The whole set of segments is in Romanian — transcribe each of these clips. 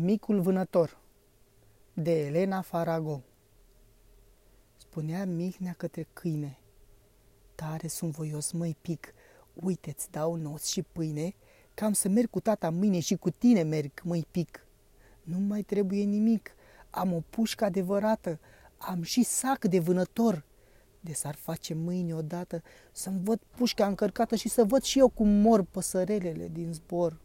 Micul vânător de Elena Farago Spunea Mihnea către câine Tare sunt voios, măi pic, uite-ți dau nos și pâine, cam să merg cu tata mâine și cu tine merg, măi pic. Nu mai trebuie nimic, am o pușcă adevărată, am și sac de vânător. De s-ar face mâine odată să-mi văd pușca încărcată și să văd și eu cum mor păsărelele din zbor.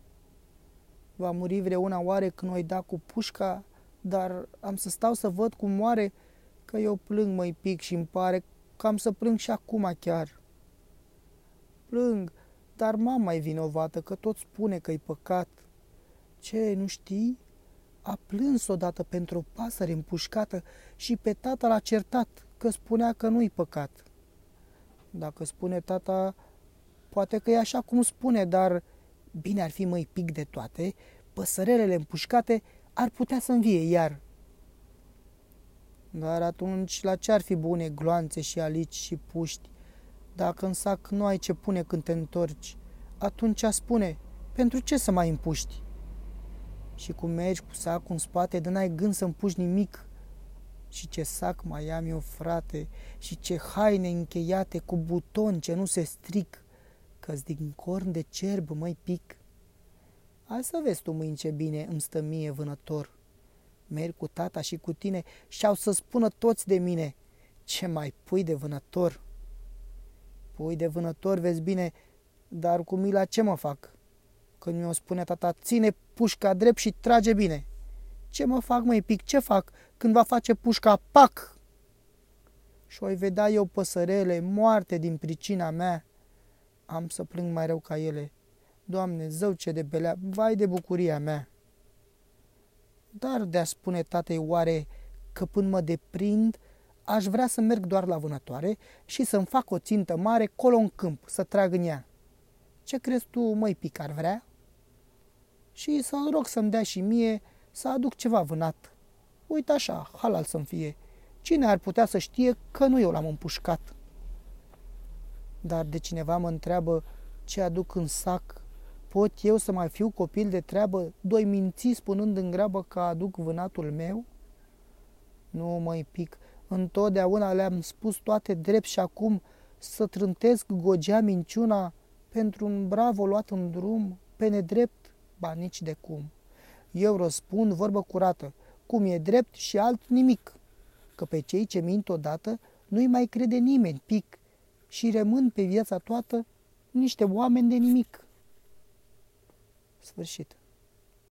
Va muri vreuna oare când o da cu pușca, dar am să stau să văd cum moare, că eu plâng mai pic și îmi pare că am să plâng și acum chiar. Plâng, dar mama e vinovată, că tot spune că-i păcat. Ce, nu știi? A plâns odată pentru o pasăre împușcată și pe tata l-a certat, că spunea că nu-i păcat. Dacă spune tata, poate că e așa cum spune, dar bine ar fi mai pic de toate, păsărelele împușcate ar putea să învie iar. Dar atunci la ce ar fi bune gloanțe și alici și puști? Dacă în sac nu ai ce pune când te întorci, atunci spune, pentru ce să mai împuști? Și cum mergi cu sacul în spate, de n-ai gând să împuși nimic. Și ce sac mai am eu, frate, și ce haine încheiate cu buton ce nu se stric, că din corn de cerb mai pic. Hai să vezi tu mâini ce bine îmi stă mie vânător. Merg cu tata și cu tine și au să spună toți de mine, ce mai pui de vânător? Pui de vânător, vezi bine, dar cu mila ce mă fac? Când mi-o spune tata, ține pușca drept și trage bine. Ce mă fac, mai pic, ce fac când va face pușca, pac! Și oi vedea eu păsărele moarte din pricina mea. Am să plâng mai rău ca ele. Doamne, zău ce de belea, vai de bucuria mea. Dar de-a spune tatei oare că până mă deprind, aș vrea să merg doar la vânătoare și să-mi fac o țintă mare colo în câmp, să trag în ea. Ce crezi tu, măi, pic, ar vrea? Și să-l rog să-mi dea și mie să aduc ceva vânat. Uite așa, halal să-mi fie. Cine ar putea să știe că nu eu l-am împușcat? Dar de cineva mă întreabă ce aduc în sac, pot eu să mai fiu copil de treabă, doi minți spunând în grabă că aduc vânatul meu? Nu mai pic, întotdeauna le-am spus toate drept și acum să trântesc gogea minciuna pentru un bravo luat în drum, pe nedrept, ba nici de cum. Eu răspund vorbă curată, cum e drept și alt nimic, că pe cei ce mint odată nu-i mai crede nimeni, pic, și rămân pe viața toată niște oameni de nimic. Sfârșit.